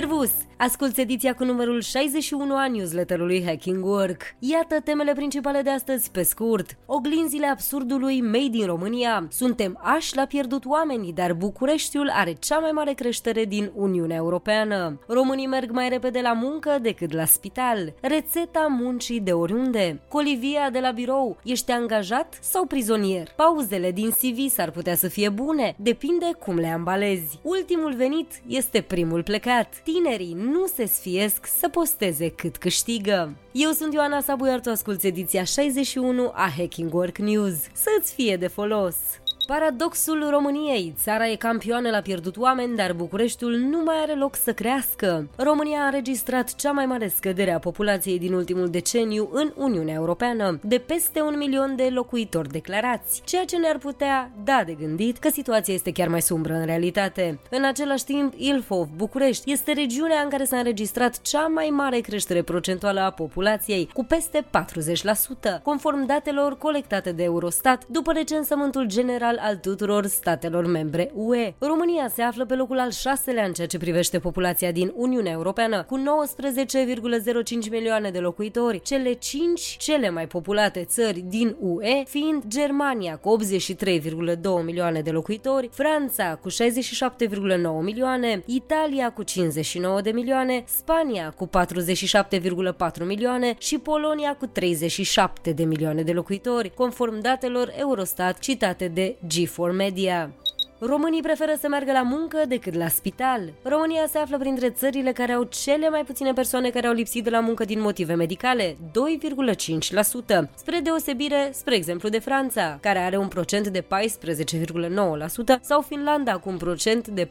Servus! Asculți ediția cu numărul 61 a newsletterului Hacking Work. Iată temele principale de astăzi pe scurt. Oglinzile absurdului made in România. Suntem ași la pierdut oamenii, dar Bucureștiul are cea mai mare creștere din Uniunea Europeană. Românii merg mai repede la muncă decât la spital. Rețeta muncii de oriunde. Colivia de la birou. Ești angajat sau prizonier? Pauzele din CV s-ar putea să fie bune. Depinde cum le ambalezi. Ultimul venit este primul plecat. Tinerii nu se sfiesc să posteze cât câștigă. Eu sunt Ioana Sabu, iar tu asculti ediția 61 a Hacking Work News. Să-ți fie de folos! Paradoxul României. Țara e campioană la pierdut oameni, dar Bucureștiul nu mai are loc să crească. România a înregistrat cea mai mare scădere a populației din ultimul deceniu în Uniunea Europeană, de peste un milion de locuitori declarați, ceea ce ne-ar putea da de gândit că situația este chiar mai sumbră în realitate. În același timp, Ilfov, București, este regiunea în care s-a înregistrat cea mai mare creștere procentuală a populației, cu peste 40%, conform datelor colectate de Eurostat după recensământul general al tuturor statelor membre UE. România se află pe locul al șaselea în ceea ce privește populația din Uniunea Europeană, cu 19,05 milioane de locuitori, cele 5 cele mai populate țări din UE fiind Germania cu 83,2 milioane de locuitori, Franța cu 67,9 milioane, Italia cu 59 de milioane, Spania cu 47,4 milioane și Polonia cu 37 de milioane de locuitori, conform datelor Eurostat citate de G4 Media. Românii preferă să meargă la muncă decât la spital. România se află printre țările care au cele mai puține persoane care au lipsit de la muncă din motive medicale, 2,5%, spre deosebire, spre exemplu, de Franța, care are un procent de 14,9%, sau Finlanda cu un procent de 14,8%.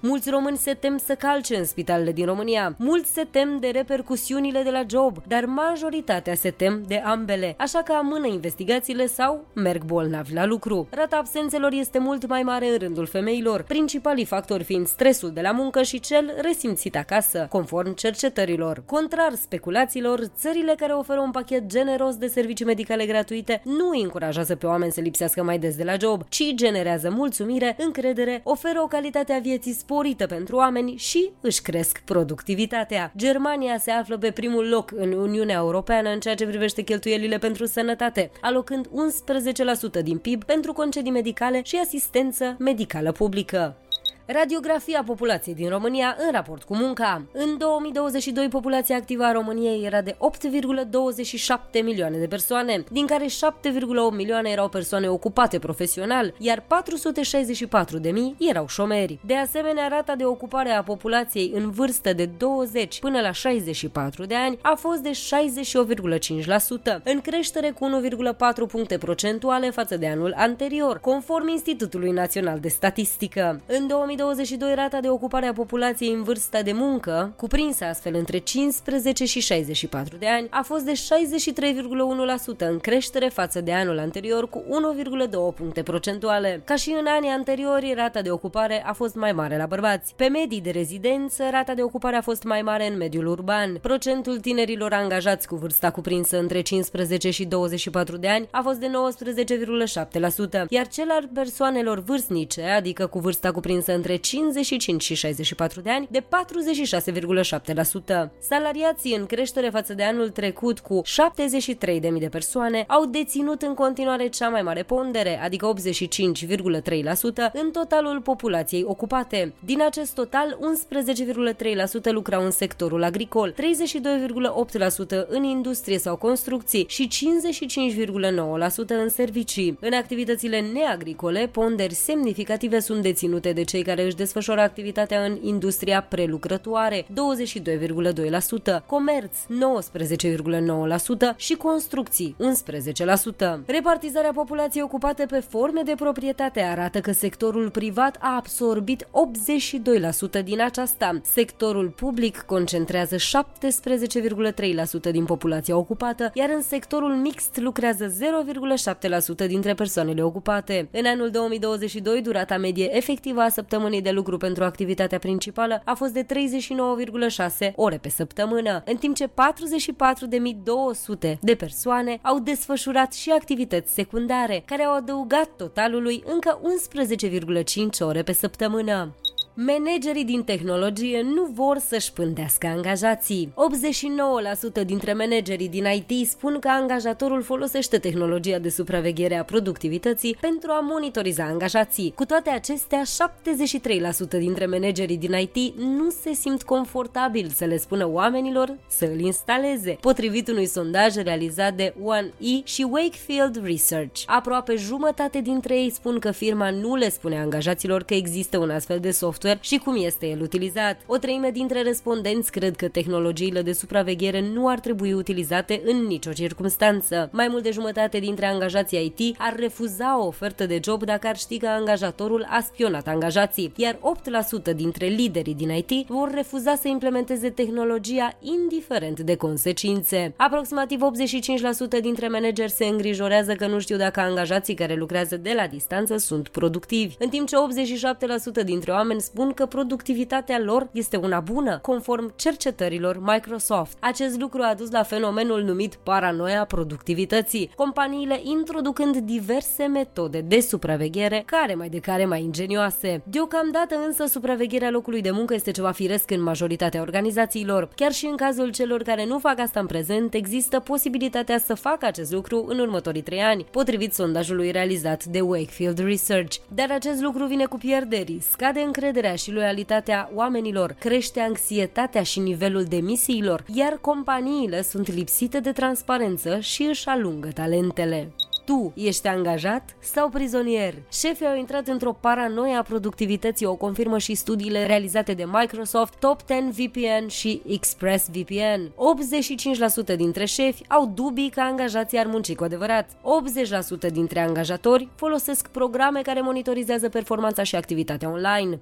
Mulți români se tem să calce în spitalele din România. Mulți se tem de repercusiunile de la job, dar majoritatea se tem de ambele, așa că amână investigațiile sau merg bolnavi la lucru. Rata absențelor femeilor este mult mai mare în rândul femeilor, principalii factori fiind stresul de la muncă și cel resimțit acasă, conform cercetărilor. Contrar speculațiilor, țările care oferă un pachet generos de servicii medicale gratuite nu îi încurajează pe oameni să lipsească mai des de la job, ci generează mulțumire, încredere, oferă o calitate a vieții sporită pentru oameni și își cresc productivitatea. Germania se află pe primul loc în Uniunea Europeană în ceea ce privește cheltuielile pentru sănătate, alocând 11% din PIB pentru concedii medicale și asistență medicală publică. Radiografia populației din România în raport cu munca. În 2022, populația activă a României era de 8,27 milioane de persoane, din care 7,8 milioane erau persoane ocupate profesional, iar 464 de mii erau șomeri. De asemenea, rata de ocupare a populației în vârstă de 20 până la 64 de ani a fost de 68,5%, în creștere cu 1,4 puncte procentuale față de anul anterior, conform Institutului Național de Statistică. În 2022, 2022 rata de ocupare a populației în vârsta de muncă, cuprinsă astfel între 15 și 64 de ani, a fost de 63,1% în creștere față de anul anterior cu 1,2 puncte procentuale. Ca și în anii anteriori, rata de ocupare a fost mai mare la bărbați. Pe medii de rezidență, rata de ocupare a fost mai mare în mediul urban. Procentul tinerilor angajați cu vârsta cuprinsă între 15 și 24 de ani a fost de 19,7%, iar cel al persoanelor vârstnice, adică cu vârsta cuprinsă între 55 și 64 de ani de 46,7%. Salariații în creștere față de anul trecut cu 73.000 de persoane au deținut în continuare cea mai mare pondere, adică 85,3% în totalul populației ocupate. Din acest total, 11,3% lucrau în sectorul agricol, 32,8% în industrie sau construcții și 55,9% în servicii. În activitățile neagricole, ponderi semnificative sunt deținute de cei care care își desfășoară activitatea în industria prelucrătoare, 22,2%, comerț, 19,9% și construcții, 11%. Repartizarea populației ocupate pe forme de proprietate arată că sectorul privat a absorbit 82% din aceasta. Sectorul public concentrează 17,3% din populația ocupată, iar în sectorul mixt lucrează 0,7% dintre persoanele ocupate. În anul 2022, durata medie efectivă a săptămânii săptămânii de lucru pentru activitatea principală a fost de 39,6 ore pe săptămână, în timp ce 44.200 de persoane au desfășurat și activități secundare, care au adăugat totalului încă 11,5 ore pe săptămână. Managerii din tehnologie nu vor să-și pândească angajații. 89% dintre managerii din IT spun că angajatorul folosește tehnologia de supraveghere a productivității pentru a monitoriza angajații. Cu toate acestea, 73% dintre managerii din IT nu se simt confortabil să le spună oamenilor să îl instaleze, potrivit unui sondaj realizat de One E și Wakefield Research. Aproape jumătate dintre ei spun că firma nu le spune angajaților că există un astfel de software și cum este el utilizat. O treime dintre respondenți cred că tehnologiile de supraveghere nu ar trebui utilizate în nicio circunstanță. Mai mult de jumătate dintre angajații IT ar refuza o ofertă de job dacă ar ști că angajatorul a spionat angajații, iar 8% dintre liderii din IT vor refuza să implementeze tehnologia indiferent de consecințe. Aproximativ 85% dintre manageri se îngrijorează că nu știu dacă angajații care lucrează de la distanță sunt productivi, în timp ce 87% dintre oameni spun că productivitatea lor este una bună, conform cercetărilor Microsoft. Acest lucru a dus la fenomenul numit paranoia productivității, companiile introducând diverse metode de supraveghere, care mai de care mai ingenioase. Deocamdată însă supravegherea locului de muncă este ceva firesc în majoritatea organizațiilor. Chiar și în cazul celor care nu fac asta în prezent, există posibilitatea să facă acest lucru în următorii trei ani, potrivit sondajului realizat de Wakefield Research. Dar acest lucru vine cu pierderi, scade încrederea și loialitatea oamenilor, crește anxietatea și nivelul demisiilor, iar companiile sunt lipsite de transparență și își alungă talentele tu ești angajat sau prizonier. Șefii au intrat într-o paranoia a productivității, o confirmă și studiile realizate de Microsoft, Top 10 VPN și Express VPN. 85% dintre șefi au dubii că angajații ar munci cu adevărat. 80% dintre angajatori folosesc programe care monitorizează performanța și activitatea online. 73%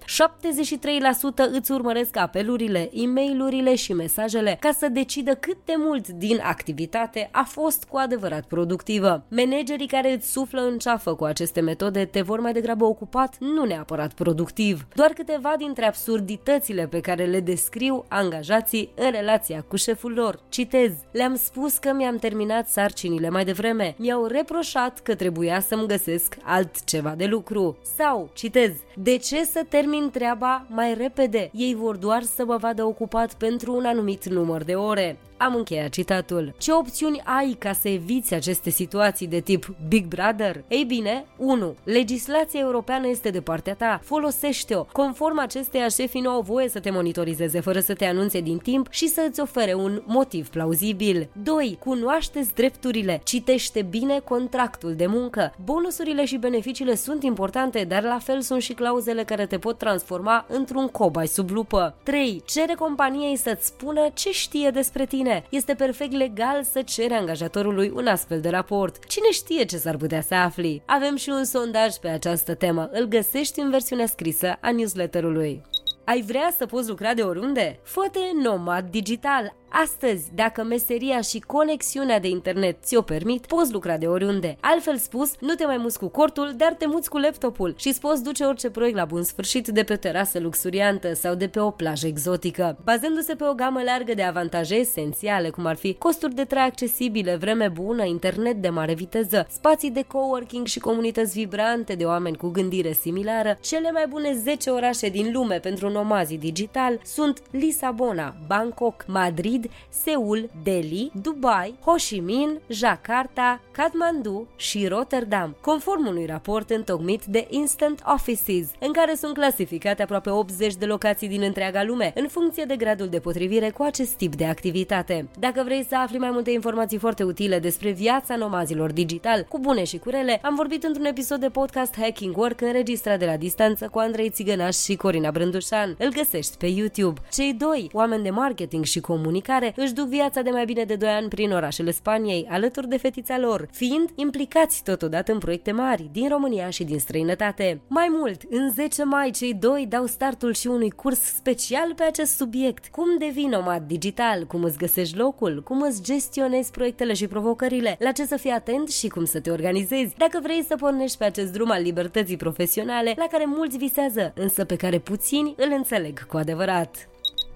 îți urmăresc apelurile, e mail și mesajele ca să decidă cât de mult din activitate a fost cu adevărat productivă. Managerii Managerii care îți suflă în ceafă cu aceste metode te vor mai degrabă ocupat, nu neapărat productiv. Doar câteva dintre absurditățile pe care le descriu angajații în relația cu șeful lor. Citez, le-am spus că mi-am terminat sarcinile mai devreme, mi-au reproșat că trebuia să-mi găsesc altceva de lucru. Sau, citez, de ce să termin treaba mai repede? Ei vor doar să mă vadă ocupat pentru un anumit număr de ore. Am încheiat citatul. Ce opțiuni ai ca să eviți aceste situații de tip Big Brother? Ei bine, 1. Legislația europeană este de partea ta. Folosește-o. Conform acesteia, șefii nu au voie să te monitorizeze fără să te anunțe din timp și să îți ofere un motiv plauzibil. 2. Cunoașteți drepturile. Citește bine contractul de muncă. Bonusurile și beneficiile sunt importante, dar la fel sunt și clauzele care te pot transforma într-un cobai sub lupă. 3. Cere companiei să-ți spună ce știe despre tine bine, este perfect legal să cere angajatorului un astfel de raport. Cine știe ce s-ar putea să afli? Avem și un sondaj pe această temă. Îl găsești în versiunea scrisă a newsletterului. Ai vrea să poți lucra de oriunde? Fă-te nomad digital. Astăzi, dacă meseria și conexiunea de internet ți-o permit, poți lucra de oriunde. Altfel spus, nu te mai muți cu cortul, dar te muți cu laptopul și îți poți duce orice proiect la bun sfârșit de pe o terasă luxuriantă sau de pe o plajă exotică. Bazându-se pe o gamă largă de avantaje esențiale, cum ar fi costuri de trai accesibile, vreme bună, internet de mare viteză, spații de coworking și comunități vibrante de oameni cu gândire similară, cele mai bune 10 orașe din lume pentru nomazii digital sunt Lisabona, Bangkok, Madrid, Madrid, Seul, Delhi, Dubai, Ho Chi Minh, Jakarta, Kathmandu și Rotterdam, conform unui raport întocmit de Instant Offices, în care sunt clasificate aproape 80 de locații din întreaga lume, în funcție de gradul de potrivire cu acest tip de activitate. Dacă vrei să afli mai multe informații foarte utile despre viața nomazilor digital, cu bune și cu rele, am vorbit într-un episod de podcast Hacking Work înregistrat de la distanță cu Andrei Țigănaș și Corina Brândușan. Îl găsești pe YouTube. Cei doi, oameni de marketing și comunicare, care își duc viața de mai bine de 2 ani prin orașele Spaniei, alături de fetița lor, fiind implicați totodată în proiecte mari din România și din străinătate. Mai mult, în 10 mai, cei doi dau startul și unui curs special pe acest subiect. Cum devii nomad digital, cum îți găsești locul, cum îți gestionezi proiectele și provocările, la ce să fii atent și cum să te organizezi. Dacă vrei să pornești pe acest drum al libertății profesionale, la care mulți visează, însă pe care puțini îl înțeleg cu adevărat.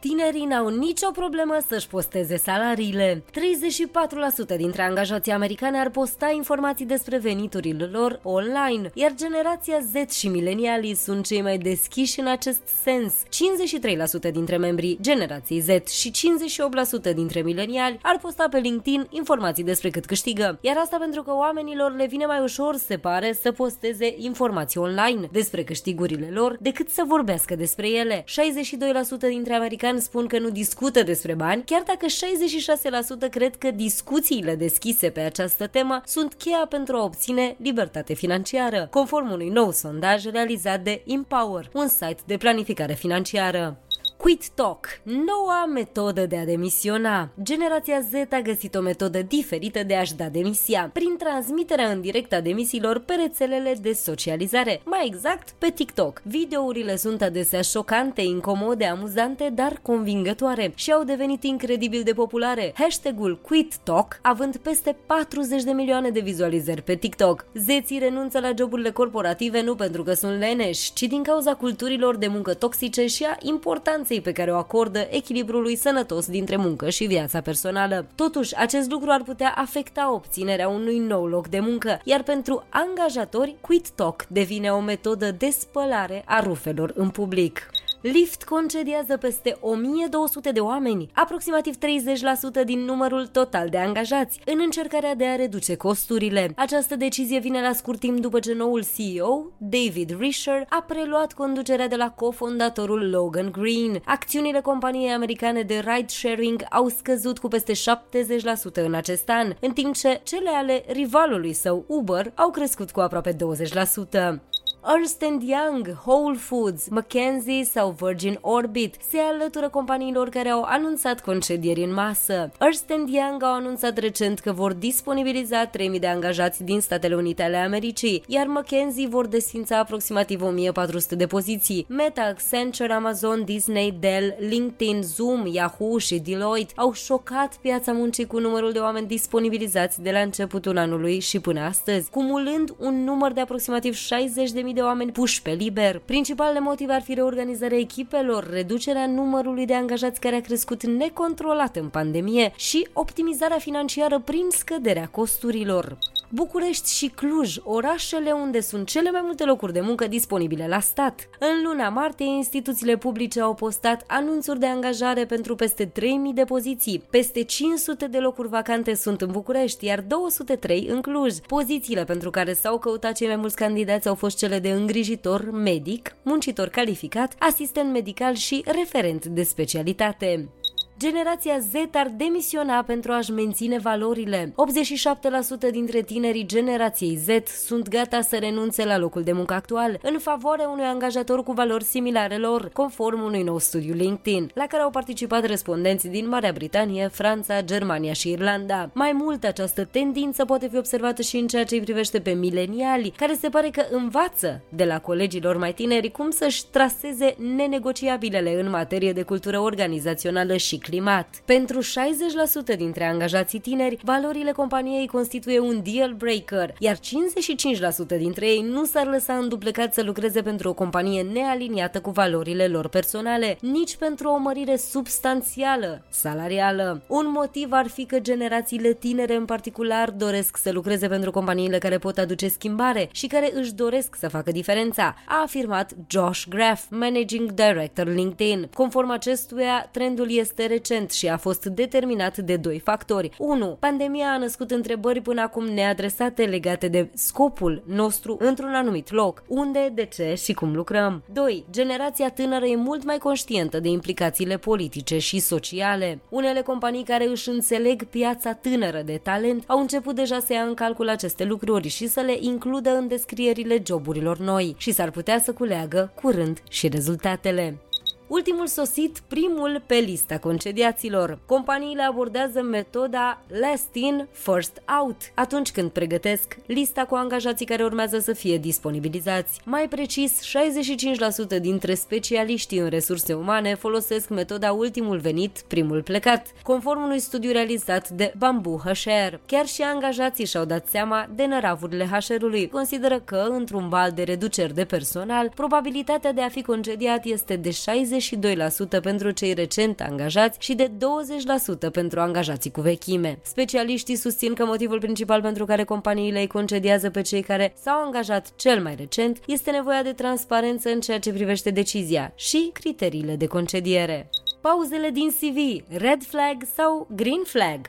Tinerii n-au nicio problemă să-și posteze salariile. 34% dintre angajații americani ar posta informații despre veniturile lor online, iar generația Z și milenialii sunt cei mai deschiși în acest sens. 53% dintre membrii generației Z și 58% dintre mileniali ar posta pe LinkedIn informații despre cât câștigă. Iar asta pentru că oamenilor le vine mai ușor, se pare, să posteze informații online despre câștigurile lor decât să vorbească despre ele. 62% dintre americani americani spun că nu discută despre bani, chiar dacă 66% cred că discuțiile deschise pe această temă sunt cheia pentru a obține libertate financiară, conform unui nou sondaj realizat de Empower, un site de planificare financiară. Quit Talk, noua metodă de a demisiona. Generația Z a găsit o metodă diferită de a-și da demisia, prin transmiterea în direct a demisiilor pe rețelele de socializare, mai exact pe TikTok. Videourile sunt adesea șocante, incomode, amuzante, dar convingătoare și au devenit incredibil de populare. Hashtagul Quit Talk având peste 40 de milioane de vizualizări pe TikTok. Zeții renunță la joburile corporative nu pentru că sunt leneși, ci din cauza culturilor de muncă toxice și a importanței importanței pe care o acordă echilibrului sănătos dintre muncă și viața personală. Totuși, acest lucru ar putea afecta obținerea unui nou loc de muncă, iar pentru angajatori, Quit Talk devine o metodă de spălare a rufelor în public. Lyft concediază peste 1200 de oameni, aproximativ 30% din numărul total de angajați, în încercarea de a reduce costurile. Această decizie vine la scurt timp după ce noul CEO, David Risher, a preluat conducerea de la cofondatorul Logan Green. Acțiunile companiei americane de ride-sharing au scăzut cu peste 70% în acest an, în timp ce cele ale rivalului său, Uber, au crescut cu aproape 20%. Ernst Young, Whole Foods, McKenzie sau Virgin Orbit se alătură companiilor care au anunțat concedieri în masă. Ernst Young au anunțat recent că vor disponibiliza 3000 de angajați din Statele Unite ale Americii, iar McKenzie vor desfința aproximativ 1400 de poziții. Meta, Accenture, Amazon, Disney, Dell, LinkedIn, Zoom, Yahoo și Deloitte au șocat piața muncii cu numărul de oameni disponibilizați de la începutul anului și până astăzi, cumulând un număr de aproximativ 60.000 de oameni puși pe liber. Principalele motive ar fi reorganizarea echipelor, reducerea numărului de angajați care a crescut necontrolat în pandemie și optimizarea financiară prin scăderea costurilor. București și Cluj, orașele unde sunt cele mai multe locuri de muncă disponibile la stat. În luna martie, instituțiile publice au postat anunțuri de angajare pentru peste 3000 de poziții. Peste 500 de locuri vacante sunt în București, iar 203 în Cluj. Pozițiile pentru care s-au căutat cei mai mulți candidați au fost cele de îngrijitor medic, muncitor calificat, asistent medical și referent de specialitate. Generația Z ar demisiona pentru a-și menține valorile. 87% dintre tinerii generației Z sunt gata să renunțe la locul de muncă actual în favoarea unui angajator cu valori similare lor, conform unui nou studiu LinkedIn, la care au participat respondenți din Marea Britanie, Franța, Germania și Irlanda. Mai mult, această tendință poate fi observată și în ceea ce îi privește pe mileniali, care se pare că învață de la colegilor mai tineri cum să-și traseze nenegociabilele în materie de cultură organizațională și climat. Pentru 60% dintre angajații tineri, valorile companiei constituie un deal breaker, iar 55% dintre ei nu s-ar lăsa înduplecat să lucreze pentru o companie nealiniată cu valorile lor personale, nici pentru o mărire substanțială salarială. Un motiv ar fi că generațiile tinere în particular doresc să lucreze pentru companiile care pot aduce schimbare și care își doresc să facă diferența, a afirmat Josh Graff, Managing Director LinkedIn. Conform acestuia, trendul este recent și a fost determinat de doi factori. 1. Pandemia a născut întrebări până acum neadresate legate de scopul nostru într-un anumit loc, unde, de ce și cum lucrăm. 2. Generația tânără e mult mai conștientă de implicațiile politice și sociale. Unele companii care își înțeleg piața tânără de talent au început deja să ia în calcul aceste lucruri și să le includă în descrierile joburilor noi și s-ar putea să culeagă curând și rezultatele. Ultimul sosit, primul pe lista concediaților. Companiile abordează metoda last in, first out, atunci când pregătesc lista cu angajații care urmează să fie disponibilizați. Mai precis, 65% dintre specialiștii în resurse umane folosesc metoda ultimul venit, primul plecat, conform unui studiu realizat de Bamboo HR. Chiar și angajații și-au dat seama de năravurile HR-ului. Consideră că, într-un bal de reduceri de personal, probabilitatea de a fi concediat este de 62% pentru cei recent angajați și de 20% pentru angajații cu vechime. Specialiștii susțin că motivul principal pentru care companiile îi concediază pe cei care s-au angajat cel mai recent este nevoia de transparență în ceea ce privește decizia și criteriile de concediere. Pauzele din CV, red flag sau green flag.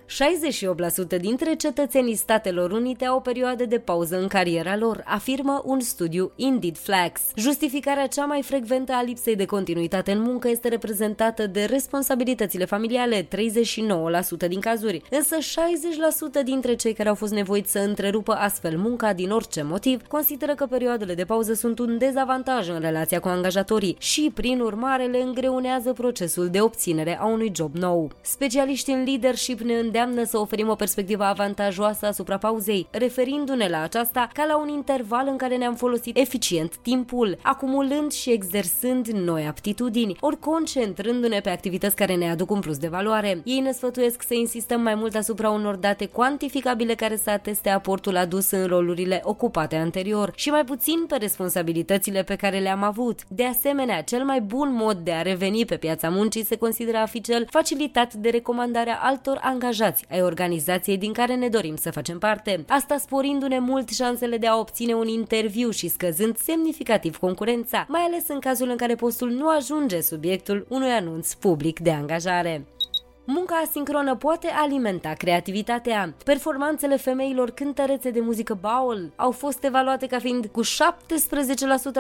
68% dintre cetățenii Statelor Unite au o perioadă de pauză în cariera lor, afirmă un studiu Indeed Flags. Justificarea cea mai frecventă a lipsei de continuitate în muncă este reprezentată de responsabilitățile familiale, 39% din cazuri, însă 60% dintre cei care au fost nevoiți să întrerupă astfel munca din orice motiv consideră că perioadele de pauză sunt un dezavantaj în relația cu angajatorii și, prin urmare, le îngreunează procesul de obținere a unui job nou. Specialiștii în leadership ne îndeamnă să oferim o perspectivă avantajoasă asupra pauzei, referindu-ne la aceasta ca la un interval în care ne-am folosit eficient timpul, acumulând și exersând noi aptitudini, ori concentrându-ne pe activități care ne aduc un plus de valoare. Ei ne sfătuiesc să insistăm mai mult asupra unor date cuantificabile care să ateste aportul adus în rolurile ocupate anterior și mai puțin pe responsabilitățile pe care le-am avut. De asemenea, cel mai bun mod de a reveni pe piața muncii se consideră a fi cel facilitat de recomandarea altor angajați ai organizației din care ne dorim să facem parte. Asta sporindu-ne mult șansele de a obține un interviu și scăzând semnificativ concurența, mai ales în cazul în care postul nu ajunge subiectul unui anunț public de angajare. Munca asincronă poate alimenta creativitatea. Performanțele femeilor cântărețe de muzică baul au fost evaluate ca fiind cu 17%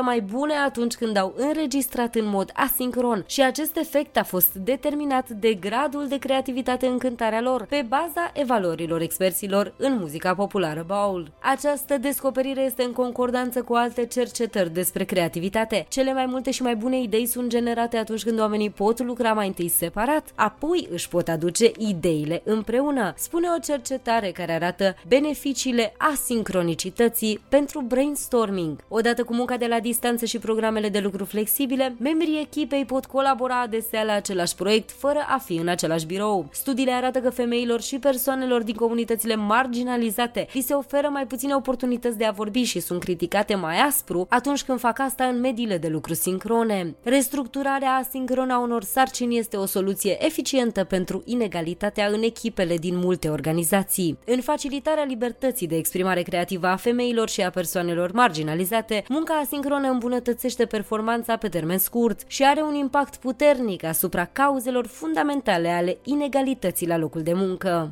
mai bune atunci când au înregistrat în mod asincron și acest efect a fost determinat de gradul de creativitate în cântarea lor pe baza evaluărilor experților în muzica populară baul. Această descoperire este în concordanță cu alte cercetări despre creativitate. Cele mai multe și mai bune idei sunt generate atunci când oamenii pot lucra mai întâi separat, apoi își pot pot aduce ideile împreună, spune o cercetare care arată beneficiile asincronicității pentru brainstorming. Odată cu munca de la distanță și programele de lucru flexibile, membrii echipei pot colabora adesea la același proiect fără a fi în același birou. Studiile arată că femeilor și persoanelor din comunitățile marginalizate li se oferă mai puține oportunități de a vorbi și sunt criticate mai aspru atunci când fac asta în mediile de lucru sincrone. Restructurarea asincronă a unor sarcini este o soluție eficientă pentru pentru inegalitatea în echipele din multe organizații. În facilitarea libertății de exprimare creativă a femeilor și a persoanelor marginalizate, munca asincronă îmbunătățește performanța pe termen scurt și are un impact puternic asupra cauzelor fundamentale ale inegalității la locul de muncă.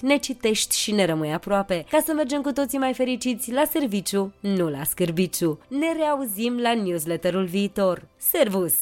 ne citești și ne rămâi aproape, ca să mergem cu toții mai fericiți la serviciu, nu la scârbiciu. Ne reauzim la newsletterul viitor. Servus!